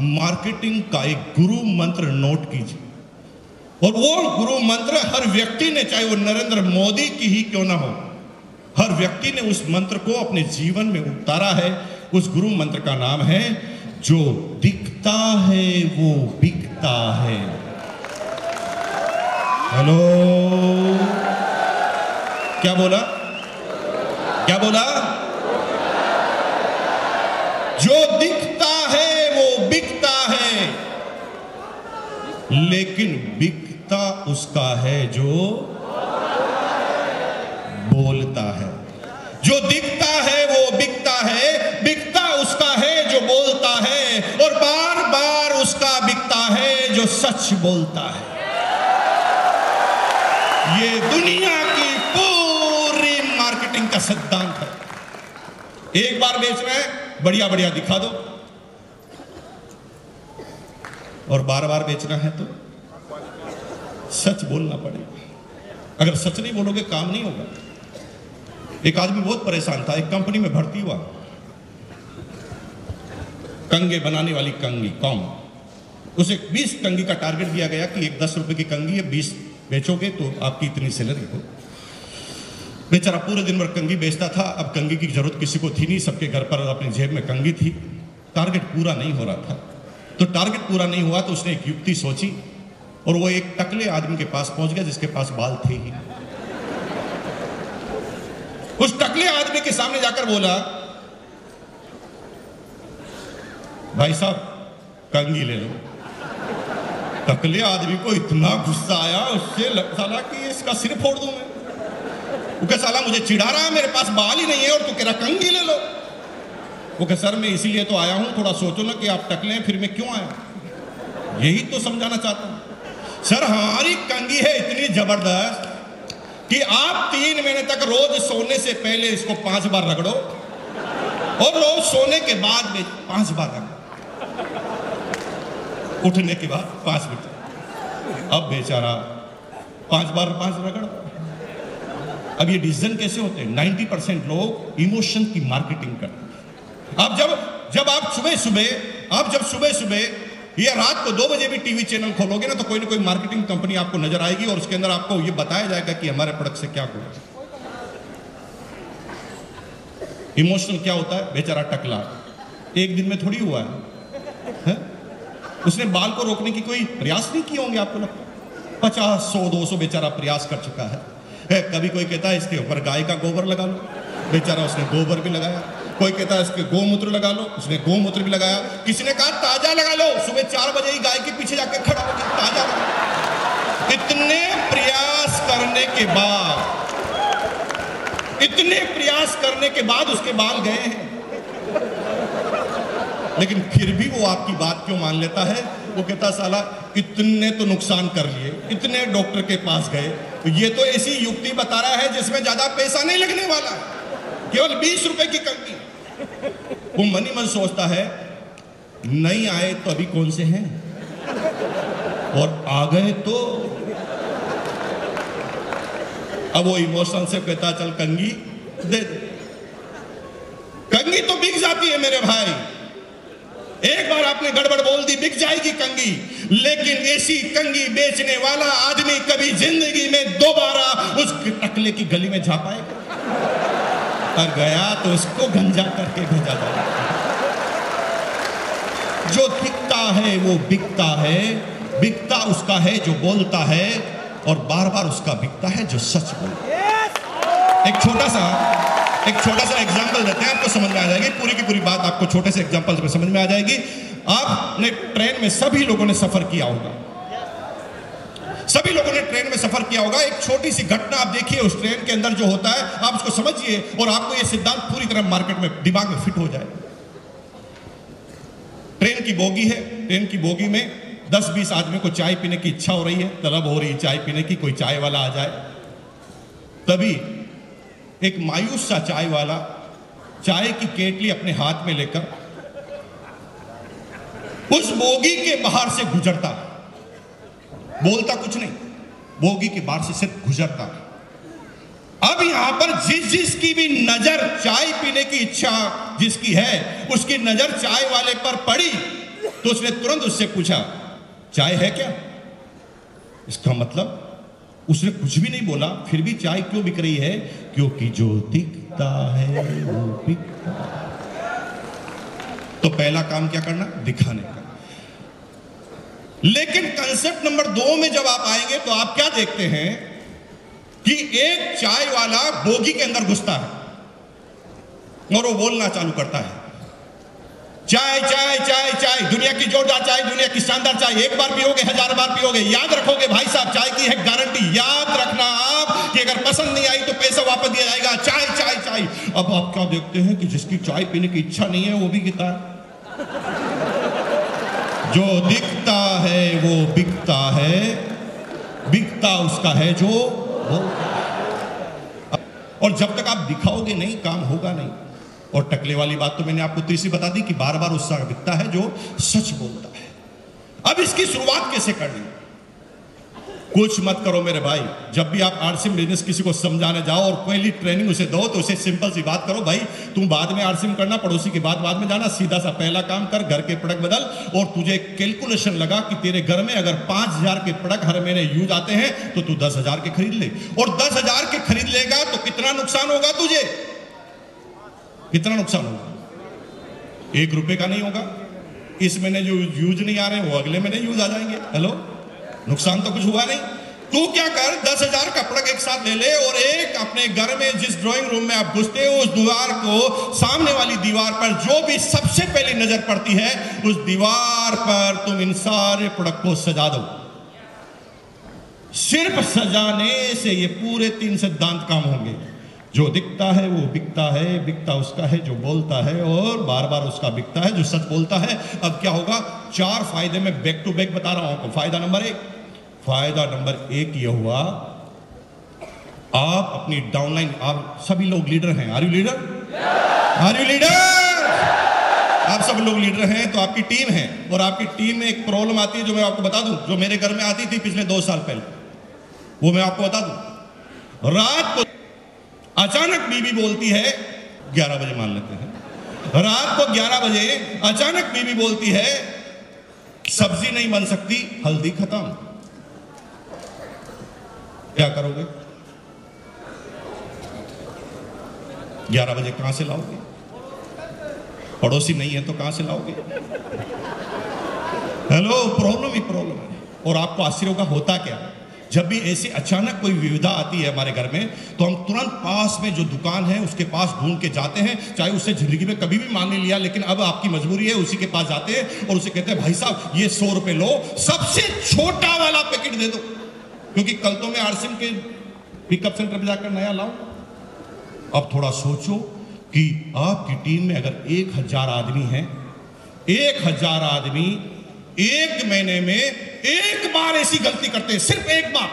Marketing का एक गुरु मंत्र नोट कीजिए। और वो गुरु मंत्र हर व्यक्ति ने, चाहे वो नरेंद्र मोदी की ही क्यों ना हो, हर व्यक्ति ने उस मंत्र को अपने जीवन में उतारा है। उस गुरु मंत्र का नाम है, जो दिखता है, वो बिकता है। हेलो। क्या बोला? क्या बोला? लेकिन बिकता उसका है जो बोलता है। जो दिखता है, वो बिकता है। बिकता उसका है जो बोलता है। और बार बार उसका बिकता है जो सच बोलता है। ये दुनिया की पूरी मार्केटिंग का सिद्धांत है। एक बार बेच रहे हैं बढ़िया बढ़िया दिखा दो। और बार बार बेचना है तो सच बोलना पड़ेगा। अगर सच नहीं बोलोगे, काम नहीं होगा। एक आदमी बहुत परेशान था, एक कंपनी में भर्ती हुआ। कंगे बनाने वाली कंगी कॉम उसे 20 कंगी का टारगेट दिया गया कि एक दस रुपए की कंगी है 20 बेचोगे तो आपकी इतनी सैलरी हो। बेचारा पूरे दिन भर कंगी बेचता था, अब कंगी की ज़रूरत किसी को थी नहीं, सबके घर पर अपनी जेब में कंगी थी। टारगेट पूरा नहीं हो रहा था। तो टारगेट पूरा नहीं हुआ तो उसने एक युक्ति सोची और वो एक टकले आदमी के पास पहुँच गया जिसके पास बाल थे ही। उस टकले आदमी के सामने जाकर बोला, भाई साहब, कंगी ले लो। टकले आदमी को इतना गुस्सा आया, उससे साला कि इसका सिर फोड़ दूँ मैं? वो साला मुझे चिढ़ा रहा है, मेरे पास बाल ही नहीं है और तू कह रहा कंगी ले लो। वो कह, सर, मैं इसीलिए तो आया हूँ, थोड़ा सोचो ना कि आप टकले फिर मैं क्यों आया यही तो समझाना चाहता हूँ। सर, हमारी कंगी है इतनी ज़बरदस्त कि आप तीन महीने तक रोज सोने से पहले इसको पाँच बार रगड़ो और रोज सोने के बाद में पाँच बार रगड़ो। उठने के बाद पाँच बजे अब बेचारा पाँच बार पाँच रगड़ो। अब ये डिसीज़न कैसे होते हैं? नाइन्टी परसेंट लोग इमोशन की मार्केटिंग करते हैं। अब जब जब आप सुबह सुबह आप जब सुबह सुबह या रात को दो बजे भी टीवी चैनल खोलोगे ना तो कोई ना कोई मार्केटिंग कंपनी आपको नज़र आएगी और उसके अंदर आपको ये बताया जाएगा कि हमारे प्रोडक्ट से क्या हुआ इमोशनल क्या होता है? बेचारा टकला। एक दिन में थोड़ी हुआ है, है? उसने बाल को रोकने की कोई प्रयास नहीं किए होंगे आपको लगता पचास सौ दो सौ बेचारा प्रयास कर चुका है कभी कोई कहता है इसके ऊपर गाय का गोबर लगा लो। बेचारा उसने गोबर भी लगाया। कोई कहता है, इसके गोमूत्र लगा लो, उसने गोमूत्र भी लगाया। किसी ने कहा, ताज़ा लगा लो। सुबह चार बजे ही गाय के पीछे जाके खड़ा हो गया ताज़ा लगा इतने प्रयास करने के बाद, इतने प्रयास करने के बाद उसके बाल गए हैं। लेकिन फिर भी वो आपकी बात क्यों मान लेता है? वो कहता, साला, इतने तो नुकसान कर लिए, इतने डॉक्टर के पास गए। तो ये तो ऐसी युक्ति बता रहा है जिसमें ज़्यादा पैसा नहीं लगने वाला। केवल बीस रुपए की कंगी वो मन ही मन सोचता है, नहीं आए तो अभी कौन से हैं? और आ गए तो अब वो इमोशन से कहता, चल कंगी दे दे। कंगी तो बिक जाती है मेरे भाई। एक बार आपने गड़बड़ बोल दी, बिक जाएगी कंगी। लेकिन ऐसी कंगी बेचने वाला आदमी कभी ज़िंदगी में दोबारा उस टकले की गली में जा पाएगा। और गया तो उसको गंजा करके भेजा जाएगा जो दिखता है, वो बिकता है। बिकता उसका है जो बोलता है और बार बार उसका बिकता है जो सच बोलता है। एक छोटा सा, एक छोटा सा एग्ज़ाम्पल देते हैं, आपको समझ में आ जाएगी। पूरी की पूरी बात आपको छोटे से एग्ज़ाम्पल समझ में आ जाएगी। आपने ट्रेन में सभी लोगों ने सफ़र किया होगा। सभी लोगों ने ट्रेन में सफ़र किया होगा। एक छोटी सी घटना आप देखिए, उस ट्रेन के अंदर जो होता है, आप उसको समझिए और आपको यह सिद्धांत पूरी तरह मार्केट में, दिमाग में फिट हो जाए। ट्रेन की बोगी है, ट्रेन की बोगी में 10-20 आदमी को चाय पीने की इच्छा हो रही है, तलब हो रही है चाय पीने की, कोई चाय वाला आ जाए। तभी एक मायूस सा चाय वाला, चाय की केटली अपने हाथ में लेकर उस बोगी के बाहर से गुजरता बोलता कुछ नहीं। बोगी के बाहर से सिर्फ़ गुजरता अब यहाँ पर जिस जिसकी भी नज़र चाय पीने की इच्छा जिसकी है, उसकी नज़र चाय वाले पर पड़ी तो उसने तुरंत उससे पूछा, चाय है क्या? इसका मतलब उसने कुछ भी नहीं बोला, फिर भी चाय क्यों बिक रही है? क्योंकि जो दिखता है, वो बिकता तो पहला काम क्या करना? दिखाने। का लेकिन कंसेप्ट नंबर दो में जब आप आएँगे तो आप क्या देखते हैं कि एक चाय वाला बोगी के अंदर घुसता है और वो बोलना चालू करता है। चाय चाय चाय चाय, दुनिया की जोरदार चाय, दुनिया की शानदार चाय, एक बार पियोगे, हज़ार बार पियोगे, याद रखोगे भाई साहब, चाय की है गारंटी याद रखना आप कि अगर पसंद नहीं आई तो पैसा वापस दिया जाएगा। चाय चाय चाय। अब आप क्या देखते हैं कि जिसकी चाय पीने की इच्छा नहीं है, वो भी गीता जो दिखता है, वो बिकता है। बिकता उसका है जो और जब तक आप दिखाओगे नहीं, काम होगा नहीं। और टकले वाली बात तो मैंने आपको तीसरी बता दी कि बार बार उसका बिकता है जो सच बोलता है। अब इसकी शुरुआत कैसे करनी? कुछ मत करो मेरे भाई। जब भी आप आरसीम बिज़नेस किसी को समझाने जाओ और पहली ट्रेनिंग उसे दो तो उसे सिंपल सी बात करो, भाई, तुम बाद में आरसीएम करना, पड़ोसी के बात बाद में जाना, सीधा सा पहला काम कर, घर के प्रोडक्ट बदल और तुझे कैलकुलेशन लगा कि तेरे घर में अगर पाँच हज़ार के प्रोडक्ट हर महीने यूज़ आते हैं तो तू दस हज़ार के खरीद ले। और दस हज़ार के खरीद लेगा तो कितना नुकसान होगा तुझे? कितना नुकसान होगा? एक रुपए का नहीं होगा। इस महीने जो यूज़ नहीं आ रहे वो अगले महीने यूज़ आ जाएँगे। हेलो नुकसान तो कुछ हुआ नहीं। तू क्या कर? दस हज़ार कपड़ा एक साथ ले ले और एक अपने घर में जिस ड्राइंग रूम में आप घुसते हो, उस दीवार को सामने वाली दीवार पर जो भी सबसे पहले नज़र पड़ती है, उस दीवार पर तुम इन सारे प्रोडक्ट को सजा दो। सिर्फ़ सजाने से ये पूरे तीन सिद्धांत काम होंगे। जो दिखता है, वो बिकता है। बिकता उसका है जो बोलता है और बार बार उसका बिकता है जो सच बोलता है। अब क्या होगा? चार फ़ायदे में बैक टू बैक बता रहा हूँ आपको। फ़ायदा नंबर एक फ़ायदा नंबर एक ये हुआ आप अपनी डाउनलाइन आप सभी लोग लीडर हैं। Are you leader are you leader आप सब लोग लीडर हैं तो आपकी टीम है। और आपकी टीम में एक प्रॉब्लम आती है जो मैं आपको बता दूँ जो मेरे घर में आती थी पिछले दो साल पहले। वो मैं आपको बता दूँ। रात को अचानक बीबी बोलती है ग्यारह बजे मान लेते हैं। रात को ग्यारह बजे अचानक बीबी बोलती है सब्ज़ी नहीं बन सकती हल्दी खत्म। क्या करोगे? ग्यारह बजे कहाँ से लाओगे? पड़ोसी नहीं है तो कहाँ से लाओगे? हेलो प्रॉब्लम ही प्रॉब्लम है। और आपको आश्चर्य होगा, होता क्या जब भी ऐसी अचानक कोई विविधा आती है हमारे घर में तो हम तुरंत पास में जो दुकान है, उसके पास ढूंढ के जाते हैं, चाहे उससे ज़िंदगी में कभी भी मान नहीं लिया, लेकिन अब आपकी मजबूरी है, उसी के पास जाते हैं और उसे कहते हैं, भाई साहब, ये सौ रुपए लो, सबसे छोटा वाला पैकेट दे दो। क्योंकि कल तो मैं आरसिम के पिकअप सेंटर पर जाकर नया लाऊं। अब थोड़ा सोचो कि आपकी टीम में अगर एक हज़ार आदमी है, एक हज़ार आदमी एक महीने में एक बार ऐसी गलती करते हैं, सिर्फ़ एक बार।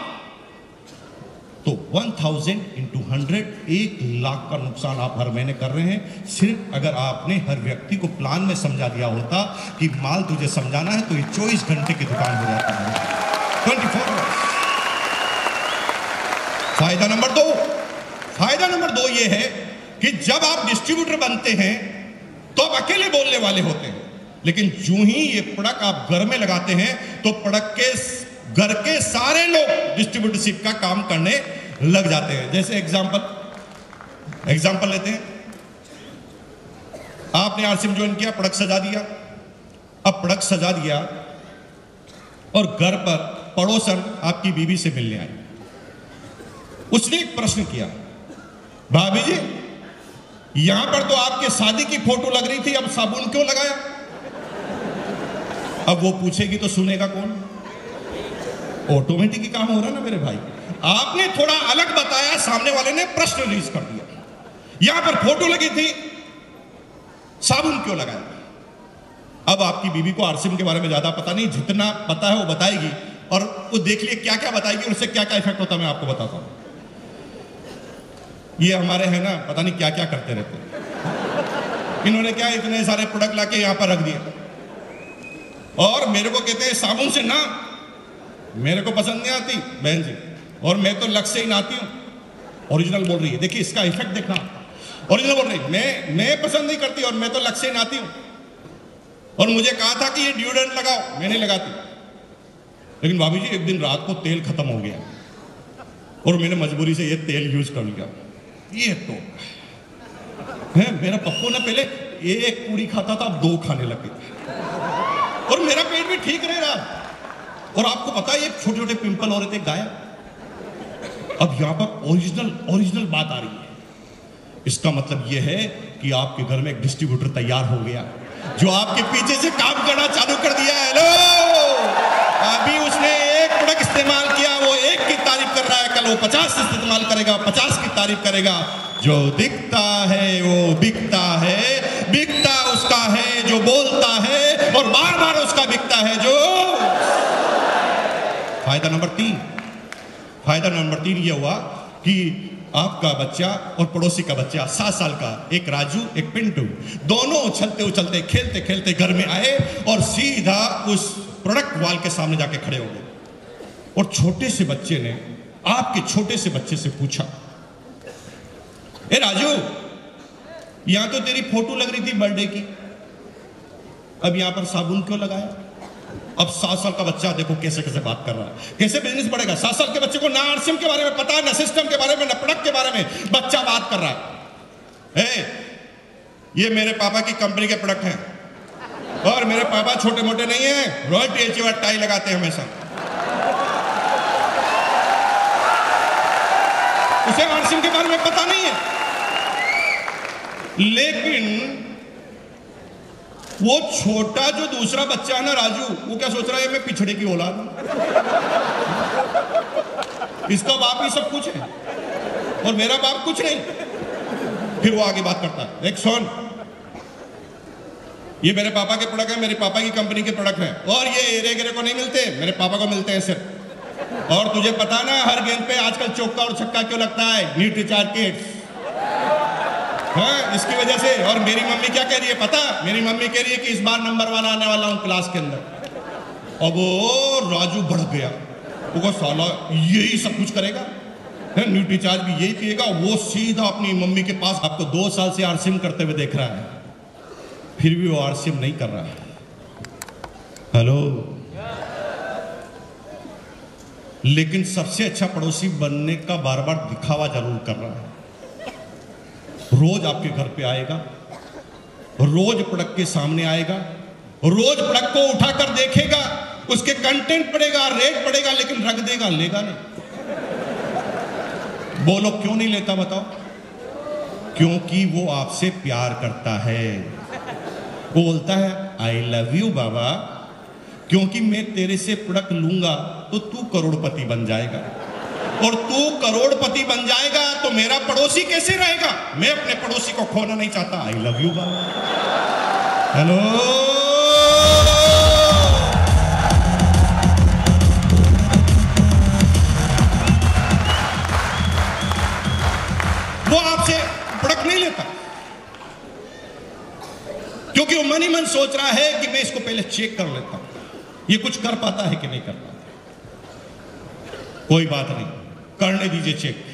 तो 1000 इंटू हंड्रेड एक लाख का नुकसान आप हर महीने कर रहे हैं। सिर्फ़ अगर आपने हर व्यक्ति को प्लान में समझा दिया होता कि माल तुझे समझाना है तो ये 24 घंटे की दुकान हो जाता है। 24 फोर फ़ायदा नंबर दो। फ़ायदा नंबर दो ये है कि जब आप डिस्ट्रीब्यूटर बनते हैं तो आप अकेले बोलने वाले होते हैं। लेकिन जो ही ये प्रोडक्ट आप घर में लगाते हैं तो प्रोडक्ट के घर के सारे लोग डिस्ट्रीब्यूटरशिप का काम करने लग जाते हैं। जैसे एग्ज़ाम्पल एग्ज़ाम्पल लेते हैं। आपने आरसीएम ज्वाइन किया प्रोडक्ट सजा दिया। अब प्रोडक्ट सजा दिया और घर पर पड़ोसन आपकी बीवी से मिलने आई उसने एक प्रश्न किया, भाभी जी, यहाँ पर तो आपके शादी की फ़ोटो लग रही थी, अब साबुन क्यों लगाया? अब वो पूछेगी तो सुनेगा कौन? ऑटोमेटिक काम हो रहा ना मेरे भाई। आपने थोड़ा अलग बताया, सामने वाले ने प्रश्न रिलीज़ कर दिया। यहाँ पर फ़ोटो लगी थी, साबुन क्यों लगाया? अब आपकी बीबी को आरसीएम के बारे में ज़्यादा पता नहीं, जितना पता है वो बताएगी, और वो देख लिए क्या क्या बताएगी, और उससे क्या क्या इफ़ेक्ट होता है, मैं आपको बताता हूँ। ये हमारे है ना, पता नहीं क्या क्या करते रहते इन्होंने क्या इतने सारे प्रोडक्ट लाके यहाँ पर रख दिए? और मेरे को कहते हैं, साबुन से ना, मेरे को पसंद नहीं आती, बहन जी। और मैं तो लक्ष्य ही नहाती हूँ। ओरिजिनल बोल रही है। देखिए, इसका इफ़ेक्ट देखना। ओरिजिनल बोल रही मैं मैं पसंद नहीं करती और मैं तो लक्ष्य से ही नहाती हूँ। और मुझे कहा था कि ये ड्यूडेंट लगाओ। मैं नहीं लगाती। लेकिन भाभी जी, एक दिन रात को तेल खत्म हो गया। और मैंने मजबूरी से ये तेल यूज़ कर लिया। ये तो। है, मेरा पप्पू ना पहले एक पूरी खाता था, अब दो खाने लगे और मेरा पेट भी ठीक रह रहा। और आपको पता है छोटे छोटे पिंपल हो रहे थे गायब। अब यहाँ पर ओरिजिनल ओरिजिनल बात आ रही है। इसका मतलब यह है कि आपके घर में एक डिस्ट्रीब्यूटर तैयार हो गया, जो आपके पीछे से काम करना चालू कर दिया हेलो अभी उसने एक प्रोडक्ट इस्तेमाल किया, वो वो पचास इस्तेमाल करेगा, पचास की तारीफ़ करेगा। जो दिखता है, वो बिकता है। बिकता उसका है, जो बोलता है, और बार बार उसका बिकता है, जो फ़ायदा नंबर तीन। फ़ायदा नंबर तीन ये हुआ कि आपका बच्चा और पड़ोसी का बच्चा, सात साल का, एक राजू, एक पिंटू, दोनों उछलते उछलते खेलते खेलते घर में आए और सीधा उस प्रोडक्ट वाल के सामने जाके खड़े हो गए। और छोटे से बच्चे ने आपके छोटे से बच्चे से पूछा ए राजू यहाँ तो तेरी फ़ोटो लग रही थी बर्थडे की अब यहाँ पर साबुन क्यों लगाया? अब सात साल का बच्चा देखो कैसे कैसे बात कर रहा है। कैसे बिज़नेस बढ़ेगा? सात साल के बच्चे को ना आरसीएम के बारे में पता है ना सिस्टम के बारे में ना प्रोडक्ट के बारे में बच्चा बात कर रहा है। ए, ये मेरे पापा की कंपनी के प्रोडक्ट हैं। और मेरे पापा छोटे मोटे नहीं है रॉयल एच टाई लगाते हैं हमेशा। उसे मानसिंह के बारे में पता नहीं है। लेकिन वो छोटा जो दूसरा बच्चा है ना राजू, वो क्या सोच रहा है मैं पिछड़े की औलाद इसका बाप ही सब कुछ है और मेरा बाप कुछ नहीं। फिर वो आगे बात करता है एक सोन। ये मेरे पापा के प्रोडक्ट है, मेरे पापा की कंपनी के प्रोडक्ट है और ये एरे गेरे को नहीं मिलते, मेरे पापा को मिलते हैं सिर्फ़। और तुझे पता ना, हर गेंद पे आजकल चौका और छक्का क्यों लगता है? नीट रिचार्ज किट्स हाँ इसकी वजह से। और मेरी मम्मी क्या कह रही है, पता? मेरी मम्मी कह रही है कि इस बार नंबर वन आने वाला हूँ क्लास के अंदर। अब वो राजू बढ़ गया। वो तो साला, यही सब कुछ करेगा? हाँ, न्यूट चार्ज भी यही पिएगा? वो सीधा अपनी मम्मी के पास आपको दो साल से आरसीएम करते हुए देख रहा है। फिर भी वो आरसीएम नहीं कर रहा है। हेलो लेकिन सबसे अच्छा पड़ोसी बनने का बार बार दिखावा ज़रूर कर रहा है। रोज आपके घर पे आएगा, रोज पड़क के सामने आएगा, रोज पड़क को उठाकर देखेगा, उसके कंटेंट पड़ेगा रेट पड़ेगा, लेकिन रख देगा, लेगा नहीं। बोलो क्यों नहीं लेता बताओ? क्योंकि वो आपसे प्यार करता है। वो बोलता है आई लव यू बाबा। क्योंकि मैं तेरे से प्रोडक्ट लूँगा तो तू करोड़पति बन जाएगा। और तू करोड़पति बन जाएगा तो मेरा पड़ोसी कैसे रहेगा? मैं अपने पड़ोसी को खोना नहीं चाहता। आई लव यू हेलो वो आपसे प्रोडक्ट नहीं लेता। क्योंकि वो मन ही मन सोच रहा है कि मैं इसको पहले चेक कर लेता हूँ। ये कुछ कर पाता है कि नहीं कर पाता? कोई बात नहीं। करने दीजिए चेक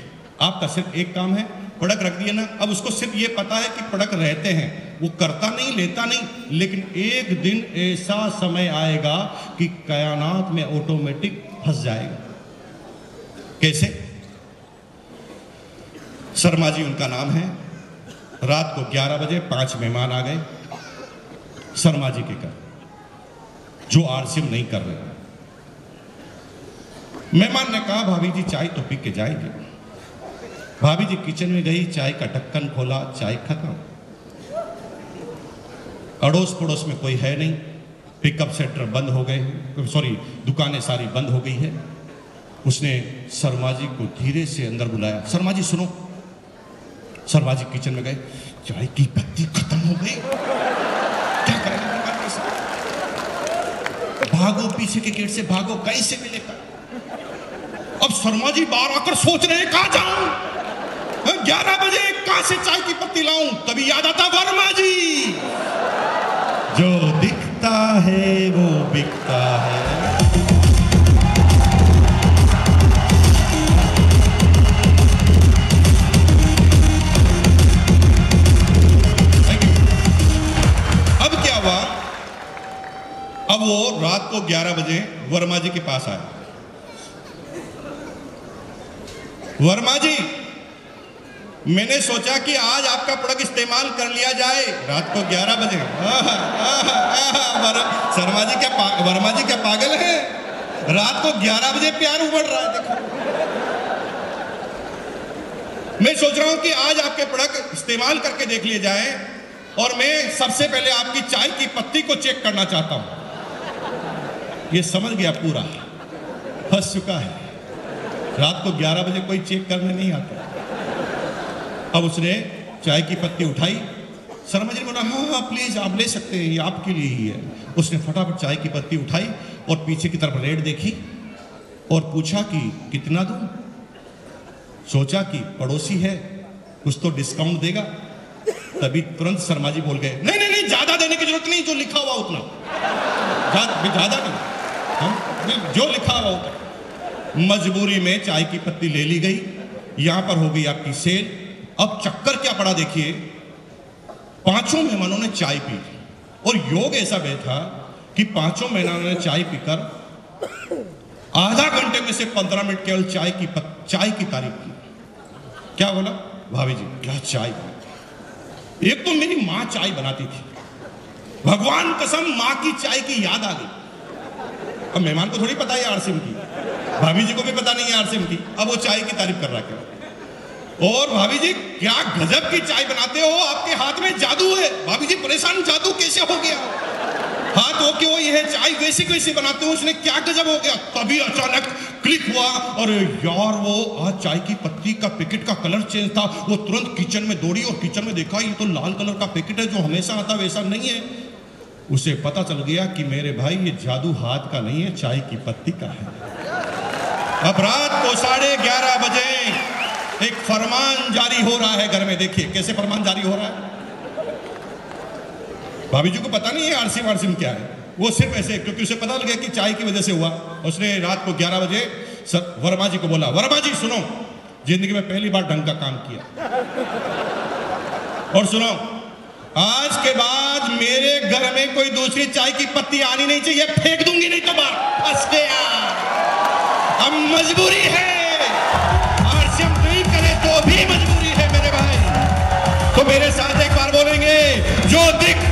आपका सिर्फ़ एक काम है, पड़क रख दिया ना। अब उसको सिर्फ़ ये पता है कि पड़क रहते हैं। वो करता नहीं, लेता नहीं। लेकिन एक दिन ऐसा समय आएगा कि कयानात में ऑटोमेटिक फंस जाएगा। कैसे? शर्मा जी, उनका नाम है। रात को 11 बजे पाँच मेहमान आ गए। शर्मा जी के घर। जो आरसीएम नहीं कर रहे। मेहमान ने कहा, भाभी जी, चाय तो पी के जाएँगे। भाभी जी, किचन में गई, चाय का ढक्कन खोला, चाय खत्म। अड़ोस पड़ोस में कोई है नहीं। पिकअप सेंटर बंद हो गए सॉरी, दुकानें सारी बंद हो गई है। उसने शर्मा जी को धीरे से अंदर बुलाया। शर्मा जी, सुनो। शर्मा जी किचन में गए। चाय की पत्ती खत्म हो गई। भागो, पीछे के गेट से भागो कैसे मिलेगा अब शर्मा जी बाहर आकर सोच रहे कहा जाऊँ? ग्यारह बजे कहाँ से चाय की पत्ती लाऊं, तभी याद आता वर्मा जी। जो दिखता है, वो बिकता है। 11 बजे वर्मा जी के पास आए। वर्मा जी, मैंने सोचा कि आज आपका प्रोडक्ट इस्तेमाल कर लिया जाए। रात को 11 बजे। शर्मा जी क्या वर्मा जी क्या पागल है? रात को 11 बजे प्यार उबड़ रहा है, देखो। मैं सोच रहा हूँ कि आज आपके प्रोडक्ट इस्तेमाल करके देख लिए जाए और मैं सबसे पहले आपकी चाय की पत्ती को चेक करना चाहता हूँ। ये समझ गया पूरा। फंस चुका है। रात को 11 बजे कोई चेक करने नहीं आता। अब उसने चाय की पत्ती उठाई। शर्मा जी ने बोला हाँ हाँ प्लीज़ आप ले सकते हैं ये आपके लिए ही है। उसने फटाफट चाय की पत्ती उठाई और पीछे की तरफ़ रेट देखी और पूछा कि कितना दूँ? सोचा कि पड़ोसी है कुछ तो डिस्काउंट देगा। तभी तुरंत शर्मा जी बोल गए नहीं नहीं नहीं ज़्यादा देने की ज़रूरत नहीं जो लिखा हुआ उतना। ज़्यादा? नहीं, जो लिखा हुआ उतना मजबूरी में चाय की पत्ती ले ली गई, यहाँ पर हो गई आपकी सेल। अब चक्कर क्या पड़ा देखिए, पाँचों मेहमानों ने चाय पी और योग ऐसा बैठा कि पाँचों मेहमानों ने चाय पीकर आधा घंटे में से पंद्रह मिनट केवल चाय की चाय की तारीफ़ की। क्या बोला? भाभी जी, क्या चाय? एक तो मेरी माँ चाय बनाती थी। भगवान कसम माँ की चाय की याद आ गई। अब मेहमान को थोड़ी पता है आरसिम की। भाभी जी को भी पता नहीं है आरसिम की। अब वो चाय की तारीफ़ कर रहा है और भाभी जी, क्या गजब की चाय बनाते हो? आपके हाथ में जादू है। भाभी जी, परेशान जादू कैसे हो गया? हाथ हो के वो ये चाय वैसे कैसे बनाते हो, उसने क्या गजब हो गया? तभी अचानक क्लिक हुआ, और यार वो, आज चाय की पत्ती का पैकेट का कलर चेंज था। वो तुरंत किचन में दौड़ी और किचन में देखा, ये तो लाल कलर का पैकेट है, जो हमेशा आता वैसा नहीं है। उसे पता चल गया कि मेरे भाई, ये जादू हाथ का नहीं है, चाय की पत्ती का है। अब रात को साढ़े ग्यारह बजे एक फरमान जारी हो रहा है घर में। देखिए, कैसे फरमान जारी हो रहा है? भाभी जी को पता नहीं है आरसीम आरसीम क्या है। वो सिर्फ़ ऐसे, क्योंकि उसे पता लग गया कि चाय की वजह से हुआ। उसने रात को 11 बजे सर, वर्मा जी को बोला, वर्मा जी, सुनो, ज़िंदगी में पहली बार ढंग का काम किया। और सुनो आज के बाद मेरे घर में कोई दूसरी चाय की पत्ती आनी नहीं चाहिए, फेंक दूँगी नहीं तो बार फंस गया। अब मजबूरी है। आरसीएम नहीं करें तो भी मजबूरी है मेरे भाई। तो मेरे साथ एक बार बोलेंगे, जो दिल